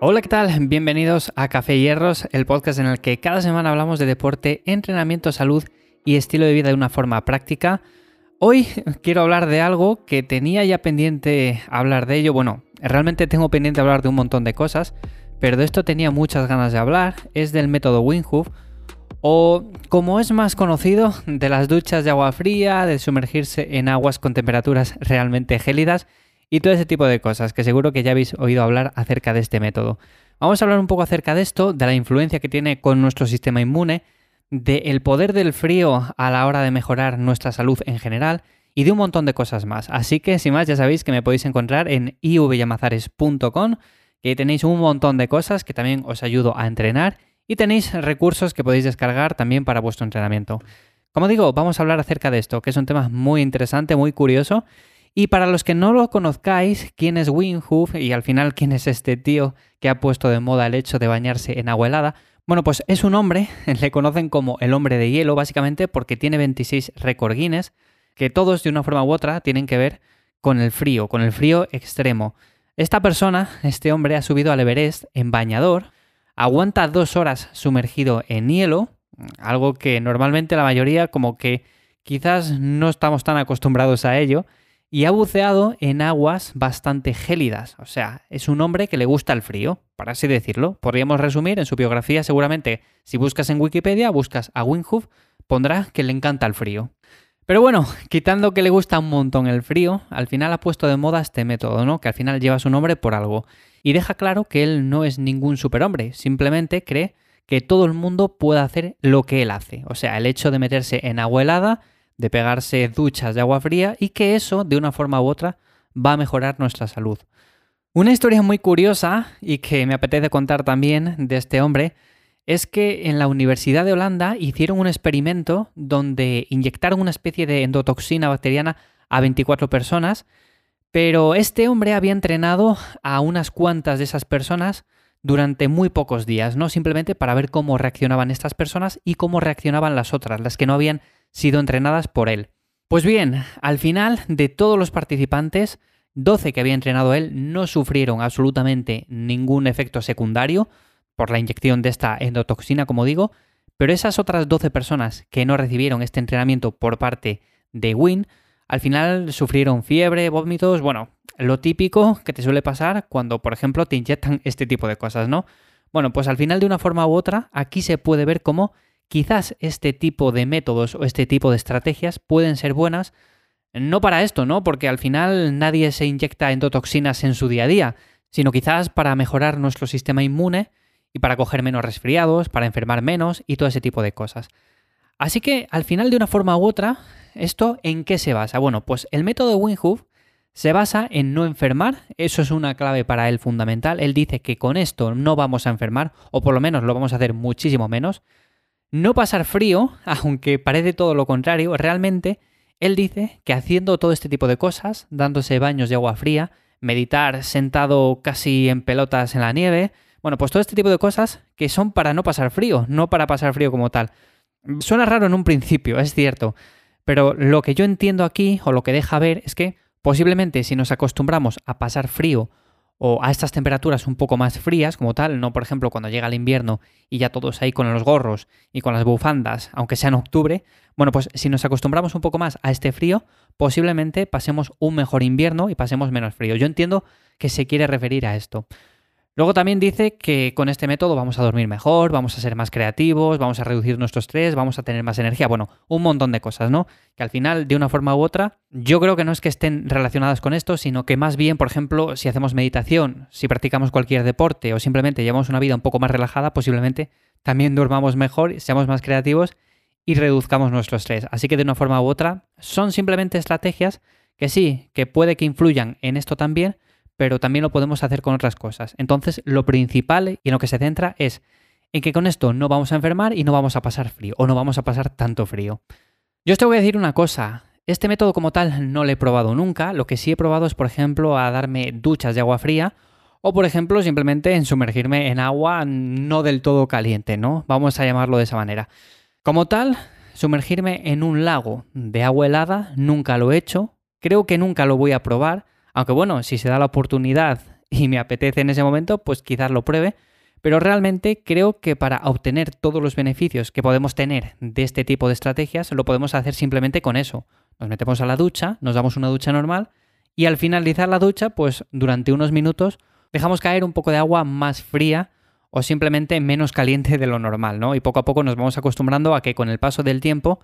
Hola, ¿qué tal? Bienvenidos a Café Hierros, el podcast en el que cada semana hablamos de deporte, entrenamiento, salud y estilo de vida de una forma práctica. Hoy quiero hablar de algo que tenía ya pendiente hablar de ello. Bueno, realmente tengo pendiente hablar de un montón de cosas, pero de esto tenía muchas ganas de hablar. Es del método Winhoof, o como es más conocido, de las duchas de agua fría, de sumergirse en aguas con temperaturas realmente gélidas y todo ese tipo de cosas, que seguro que ya habéis oído hablar acerca de este método. Vamos a hablar un poco acerca de esto, de la influencia que tiene con nuestro sistema inmune, del poder del frío a la hora de mejorar nuestra salud en general y de un montón de cosas más. Así que, sin más, ya sabéis que me podéis encontrar en ivyamazares.com, que tenéis un montón de cosas que también os ayudo a entrenar y tenéis recursos que podéis descargar también para vuestro entrenamiento. Como digo, vamos a hablar acerca de esto, que es un tema muy interesante, muy curioso. Y para los que no lo conozcáis, quién es Winhoof y al final quién es este tío que ha puesto de moda el hecho de bañarse en agua helada, bueno, pues es un hombre, le conocen como el hombre de hielo, básicamente porque tiene 26 récord Guinness, que todos de una forma u otra tienen que ver con el frío, con el frío extremo. Esta persona, este hombre, ha subido al Everest en bañador, aguanta dos horas sumergido en hielo, algo que normalmente la mayoría como que quizás no estamos tan acostumbrados a ello, y ha buceado en aguas bastante gélidas. O sea, es un hombre que le gusta el frío, para así decirlo. Podríamos resumir en su biografía, seguramente, si buscas en Wikipedia, buscas a Winhoof, pondrá que le encanta el frío. Pero bueno, quitando que le gusta un montón el frío, al final ha puesto de moda este método, ¿no? Que al final lleva su nombre por algo. Y deja claro que él no es ningún superhombre, simplemente cree que todo el mundo puede hacer lo que él hace. O sea, el hecho de meterse en agua helada, de pegarse duchas de agua fría y que eso, de una forma u otra, va a mejorar nuestra salud. Una historia muy curiosa y que me apetece contar también de este hombre es que en la Universidad de Holanda hicieron un experimento donde inyectaron una especie de endotoxina bacteriana a 24 personas, pero este hombre había entrenado a unas cuantas de esas personas durante muy pocos días, ¿no? Simplemente para ver cómo reaccionaban estas personas y cómo reaccionaban las otras, las que no habían sido entrenadas por él. Pues bien, al final de todos los participantes, 12 que había entrenado él no sufrieron absolutamente ningún efecto secundario, por la inyección de esta endotoxina, como digo, pero esas otras 12 personas que no recibieron este entrenamiento por parte de Win, al final sufrieron fiebre, vómitos, bueno, lo típico que te suele pasar cuando, por ejemplo, te inyectan este tipo de cosas, ¿no? Bueno, pues al final de una forma u otra, aquí se puede ver cómo quizás este tipo de métodos o este tipo de estrategias pueden ser buenas, no para esto, ¿no? Porque al final nadie se inyecta endotoxinas en su día a día, sino quizás para mejorar nuestro sistema inmune y para coger menos resfriados, para enfermar menos y todo ese tipo de cosas. Así que al final de una forma u otra, ¿esto en qué se basa? Bueno, pues el método de Winhoof se basa en no enfermar, eso es una clave para él fundamental. Él dice que con esto no vamos a enfermar, o por lo menos lo vamos a hacer muchísimo menos. No pasar frío, aunque parece todo lo contrario, realmente él dice que haciendo todo este tipo de cosas, dándose baños de agua fría, meditar sentado casi en pelotas en la nieve, bueno, pues todo este tipo de cosas que son para no pasar frío, no para pasar frío como tal. Suena raro en un principio, es cierto, pero lo que yo entiendo aquí, o lo que deja ver, es que posiblemente si nos acostumbramos a pasar frío o a estas temperaturas un poco más frías como tal, no por ejemplo cuando llega el invierno y ya todos ahí con los gorros y con las bufandas, aunque sea en octubre, bueno, pues si nos acostumbramos un poco más a este frío, posiblemente pasemos un mejor invierno y pasemos menos frío. Yo entiendo que se quiere referir a esto. Luego también dice que con este método vamos a dormir mejor, vamos a ser más creativos, vamos a reducir nuestro estrés, vamos a tener más energía, bueno, un montón de cosas, ¿no? Que al final, de una forma u otra, yo creo que no es que estén relacionadas con esto, sino que más bien, por ejemplo, si hacemos meditación, si practicamos cualquier deporte o simplemente llevamos una vida un poco más relajada, posiblemente también durmamos mejor, seamos más creativos y reduzcamos nuestro estrés. Así que de una forma u otra, son simplemente estrategias que sí, que puede que influyan en esto también, pero también lo podemos hacer con otras cosas. Entonces, lo principal y en lo que se centra es en que con esto no vamos a enfermar y no vamos a pasar frío, o no vamos a pasar tanto frío. Yo os te voy a decir una cosa, este método como tal no lo he probado nunca, lo que sí he probado es, por ejemplo, a darme duchas de agua fría, o por ejemplo, simplemente en sumergirme en agua no del todo caliente, ¿no? Vamos a llamarlo de esa manera. Como tal, sumergirme en un lago de agua helada nunca lo he hecho, creo que nunca lo voy a probar, aunque bueno, si se da la oportunidad y me apetece en ese momento, pues quizás lo pruebe. Pero realmente creo que para obtener todos los beneficios que podemos tener de este tipo de estrategias, lo podemos hacer simplemente con eso. Nos metemos a la ducha, nos damos una ducha normal y al finalizar la ducha, pues durante unos minutos dejamos caer un poco de agua más fría o simplemente menos caliente de lo normal, ¿no? Y poco a poco nos vamos acostumbrando a que con el paso del tiempo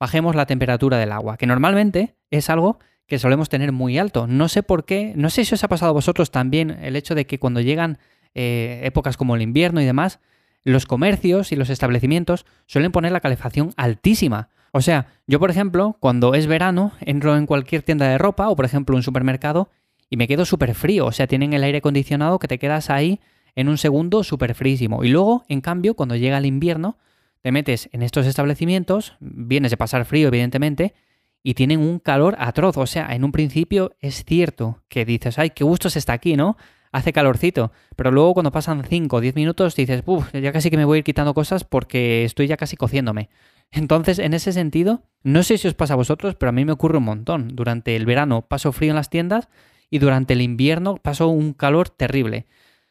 bajemos la temperatura del agua, que normalmente es algo que solemos tener muy alto. No sé por qué, no sé si os ha pasado a vosotros también el hecho de que cuando llegan eh, épocas como el invierno y demás, los comercios y los establecimientos suelen poner la calefacción altísima. O sea, yo por ejemplo, cuando es verano, entro en cualquier tienda de ropa o por ejemplo un supermercado y me quedo súper frío. O sea, tienen el aire acondicionado que te quedas ahí en un segundo súper frísimo. Y luego, en cambio, cuando llega el invierno, te metes en estos establecimientos, vienes de pasar frío, evidentemente, y tienen un calor atroz. O sea, en un principio es cierto que dices, ay, qué gusto se está aquí, ¿no? Hace calorcito. Pero luego cuando pasan 5 o 10 minutos dices, uff, ya casi que me voy a ir quitando cosas porque estoy ya casi cociéndome. Entonces, en ese sentido, no sé si os pasa a vosotros, pero a mí me ocurre un montón. Durante el verano paso frío en las tiendas y durante el invierno paso un calor terrible.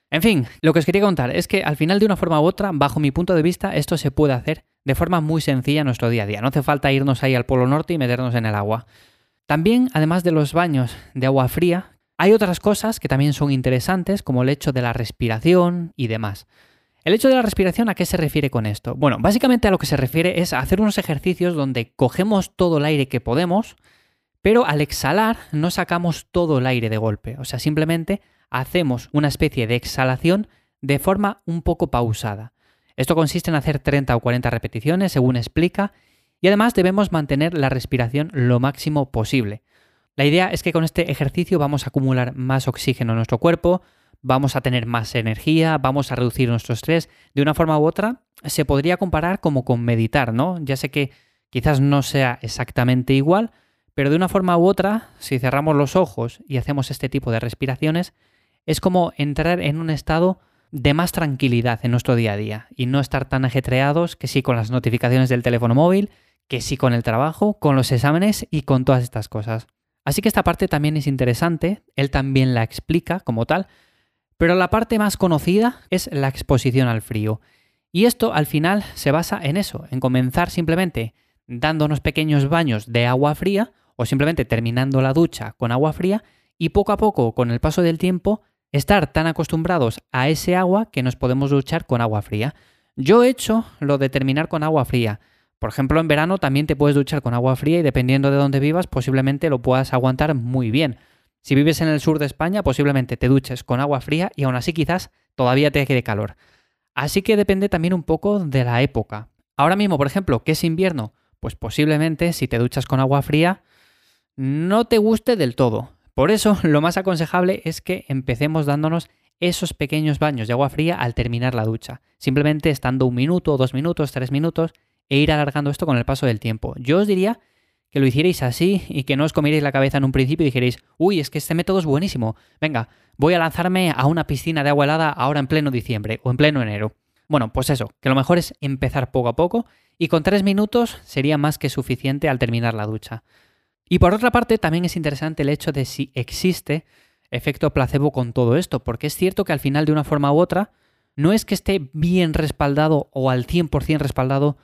En fin, lo que os quería contar es que al final de una forma u otra, bajo mi punto de vista, esto se puede hacer de forma muy sencilla en nuestro día a día. No hace falta irnos ahí al Polo Norte y meternos en el agua. También, además de los baños de agua fría, hay otras cosas que también son interesantes, como el hecho de la respiración y demás. El hecho de la respiración, ¿a qué se refiere con esto? Bueno, básicamente a lo que se refiere es a hacer unos ejercicios donde cogemos todo el aire que podemos, pero al exhalar no sacamos todo el aire de golpe. O sea, simplemente hacemos una especie de exhalación de forma un poco pausada. Esto consiste en hacer 30 o 40 repeticiones, según explica, y además debemos mantener la respiración lo máximo posible. La idea es que con este ejercicio vamos a acumular más oxígeno en nuestro cuerpo, vamos a tener más energía, vamos a reducir nuestro estrés. De una forma u otra, se podría comparar como con meditar, ¿no? Ya sé que quizás no sea exactamente igual, pero de una forma u otra, si cerramos los ojos y hacemos este tipo de respiraciones, es como entrar en un estado de más tranquilidad en nuestro día a día y no estar tan ajetreados que sí con las notificaciones del teléfono móvil, que sí con el trabajo, con los exámenes y con todas estas cosas. Así que esta parte también es interesante, él también la explica como tal, pero la parte más conocida es la exposición al frío. Y esto al final se basa en eso, en comenzar simplemente dando unos pequeños baños de agua fría o simplemente terminando la ducha con agua fría y poco a poco, con el paso del tiempo, estar tan acostumbrados a ese agua que nos podemos duchar con agua fría. Yo he hecho lo de terminar con agua fría. Por ejemplo, en verano también te puedes duchar con agua fría y dependiendo de dónde vivas, posiblemente lo puedas aguantar muy bien. Si vives en el sur de España, posiblemente te duches con agua fría y aún así quizás todavía te quede calor. Así que depende también un poco de la época. Ahora mismo, por ejemplo, ¿qué es invierno? Pues posiblemente si te duchas con agua fría no te guste del todo. Por eso, lo más aconsejable es que empecemos dándonos esos pequeños baños de agua fría al terminar la ducha. Simplemente estando un minuto, dos minutos, tres minutos e ir alargando esto con el paso del tiempo. Yo os diría que lo hicierais así y que no os comierais la cabeza en un principio y dijerais, uy, es que este método es buenísimo. Venga, voy a lanzarme a una piscina de agua helada ahora en pleno diciembre o en pleno enero. Bueno, pues eso, que lo mejor es empezar poco a poco y con tres minutos sería más que suficiente al terminar la ducha. Y por otra parte, también es interesante el hecho de si existe efecto placebo con todo esto, porque es cierto que al final de una forma u otra, no es que esté bien respaldado o al 100% respaldado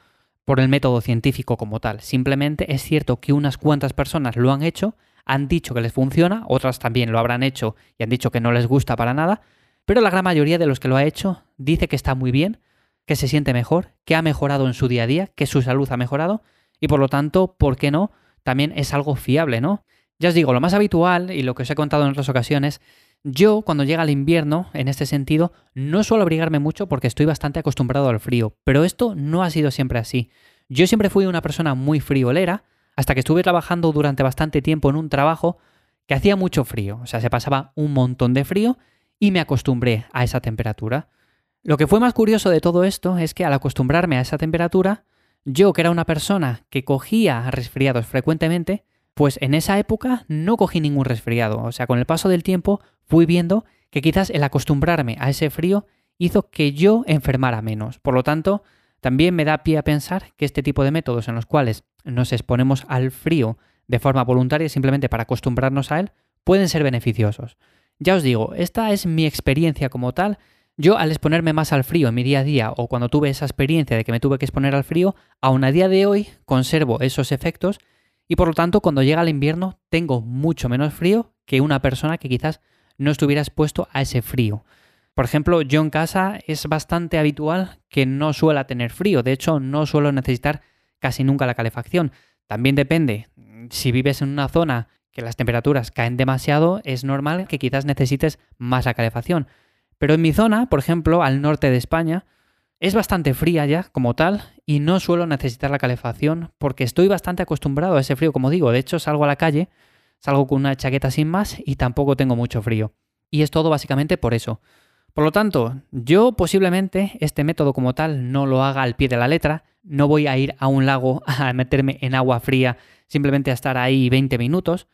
por el método científico como tal, simplemente es cierto que unas cuantas personas lo han hecho, han dicho que les funciona, otras también lo habrán hecho y han dicho que no les gusta para nada, pero la gran mayoría de los que lo ha hecho dice que está muy bien, que se siente mejor, que ha mejorado en su día a día, que su salud ha mejorado y por lo tanto, ¿por qué no? También es algo fiable, ¿no? Ya os digo, lo más habitual y lo que os he contado en otras ocasiones, yo cuando llega el invierno, en este sentido, no suelo abrigarme mucho porque estoy bastante acostumbrado al frío, pero esto no ha sido siempre así. Yo siempre fui una persona muy friolera, hasta que estuve trabajando durante bastante tiempo en un trabajo que hacía mucho frío, o sea, se pasaba un montón de frío y me acostumbré a esa temperatura. Lo que fue más curioso de todo esto es que al acostumbrarme a esa temperatura, yo, que era una persona que cogía resfriados frecuentemente, pues en esa época no cogí ningún resfriado. O sea, con el paso del tiempo fui viendo que quizás el acostumbrarme a ese frío hizo que yo enfermara menos. Por lo tanto, también me da pie a pensar que este tipo de métodos en los cuales nos exponemos al frío de forma voluntaria simplemente para acostumbrarnos a él, pueden ser beneficiosos. Ya os digo, esta es mi experiencia como tal. Yo al exponerme más al frío en mi día a día o cuando tuve esa experiencia de que me tuve que exponer al frío, aún a día de hoy conservo esos efectos y por lo tanto cuando llega el invierno tengo mucho menos frío que una persona que quizás no estuviera expuesto a ese frío. Por ejemplo, yo en casa es bastante habitual que no suela tener frío, de hecho no suelo necesitar casi nunca la calefacción. También depende, si vives en una zona que las temperaturas caen demasiado, es normal que quizás necesites más la calefacción. Pero en mi zona, por ejemplo, al norte de España, es bastante fría ya como tal y no suelo necesitar la calefacción porque estoy bastante acostumbrado a ese frío, como digo. De hecho, salgo a la calle, salgo con una chaqueta sin más y tampoco tengo mucho frío. Y es todo básicamente por eso. Por lo tanto, yo posiblemente este método como tal no lo haga al pie de la letra, no voy a ir a un lago a meterme en agua fría simplemente a estar ahí 20 minutos,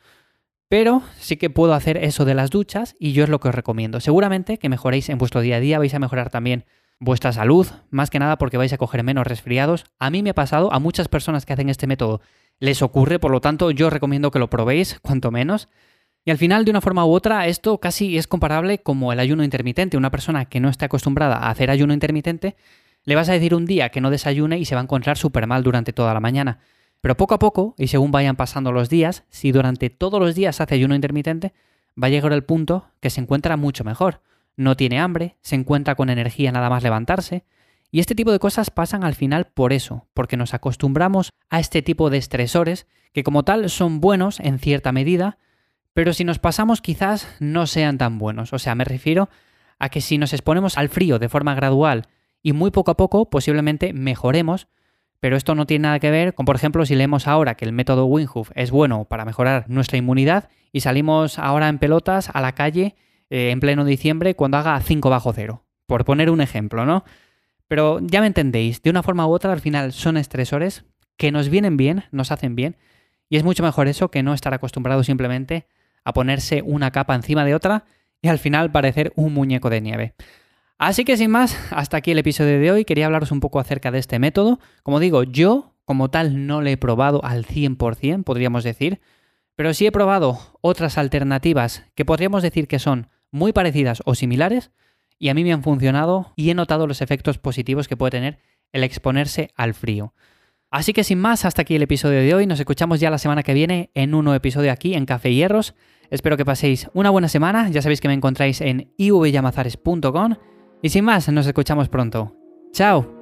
pero sí que puedo hacer eso de las duchas y yo es lo que os recomiendo. Seguramente que mejoréis en vuestro día a día, vais a mejorar también vuestra salud, más que nada porque vais a coger menos resfriados. A mí me ha pasado, a muchas personas que hacen este método les ocurre, por lo tanto yo os recomiendo que lo probéis, cuanto menos. Y al final, de una forma u otra, esto casi es comparable como el ayuno intermitente. Una persona que no está acostumbrada a hacer ayuno intermitente, le vas a decir un día que no desayune y se va a encontrar súper mal durante toda la mañana. Pero poco a poco, y según vayan pasando los días, si durante todos los días hace ayuno intermitente, va a llegar el punto que se encuentra mucho mejor. No tiene hambre, se encuentra con energía nada más levantarse. Y este tipo de cosas pasan al final por eso, porque nos acostumbramos a este tipo de estresores que como tal son buenos en cierta medida, pero si nos pasamos quizás no sean tan buenos. O sea, me refiero a que si nos exponemos al frío de forma gradual y muy poco a poco, posiblemente mejoremos, pero esto no tiene nada que ver con, por ejemplo, si leemos ahora que el método Winhoof es bueno para mejorar nuestra inmunidad y salimos ahora en pelotas a la calle eh, en pleno diciembre cuando haga 5 bajo cero. Por poner un ejemplo, ¿no? Pero ya me entendéis, de una forma u otra al final son estresores que nos vienen bien, nos hacen bien, y es mucho mejor eso que no estar acostumbrado simplemente a ponerse una capa encima de otra y al final parecer un muñeco de nieve. Así que sin más, hasta aquí el episodio de hoy. Quería hablaros un poco acerca de este método. Como digo, yo como tal no lo he probado al 100%, podríamos decir, pero sí he probado otras alternativas que podríamos decir que son muy parecidas o similares y a mí me han funcionado y he notado los efectos positivos que puede tener el exponerse al frío. Así que sin más, hasta aquí el episodio de hoy. Nos escuchamos ya la semana que viene en un nuevo episodio aquí en Café Hierros. Espero que paséis una buena semana. Ya sabéis que me encontráis en ivyamazares.com. Y sin más, nos escuchamos pronto. ¡Chao!